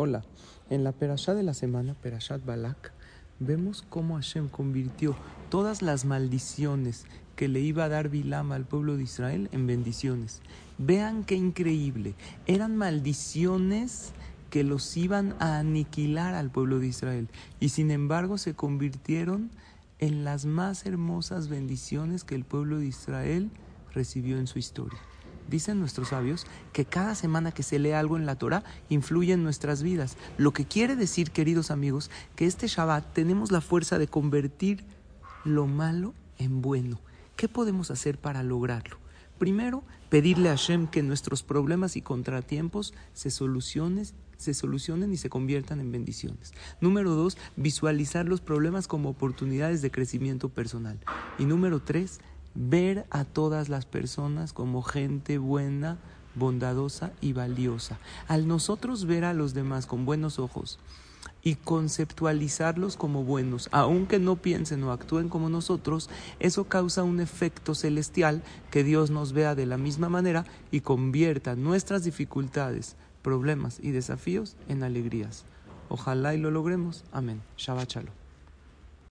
Hola, en la perashá de la semana, Perashat Balak, vemos cómo Hashem convirtió todas las maldiciones que le iba a dar Bilam al pueblo de Israel en bendiciones. Vean qué increíble. Eran maldiciones que los iban a aniquilar al pueblo de Israel y sin embargo se convirtieron en las más hermosas bendiciones que el pueblo de Israel recibió en su historia. Dicen nuestros sabios que cada semana que se lee algo en la Torah influye en nuestras vidas. Lo que quiere decir, queridos amigos, que este Shabbat tenemos la fuerza de convertir lo malo en bueno. ¿Qué podemos hacer para lograrlo? Primero, pedirle a Hashem que nuestros problemas y contratiempos se solucionen, se solucionen y se conviertan en bendiciones. Número dos, visualizar los problemas como oportunidades de crecimiento personal. Y número tres, ver a todas las personas como gente buena, bondadosa y valiosa. Al nosotros ver a los demás con buenos ojos y conceptualizarlos como buenos, aunque no piensen o actúen como nosotros, eso causa un efecto celestial que Dios nos vea de la misma manera y convierta nuestras dificultades, problemas y desafíos en alegrías. Ojalá y lo logremos. Amén. Shabbat Shalom.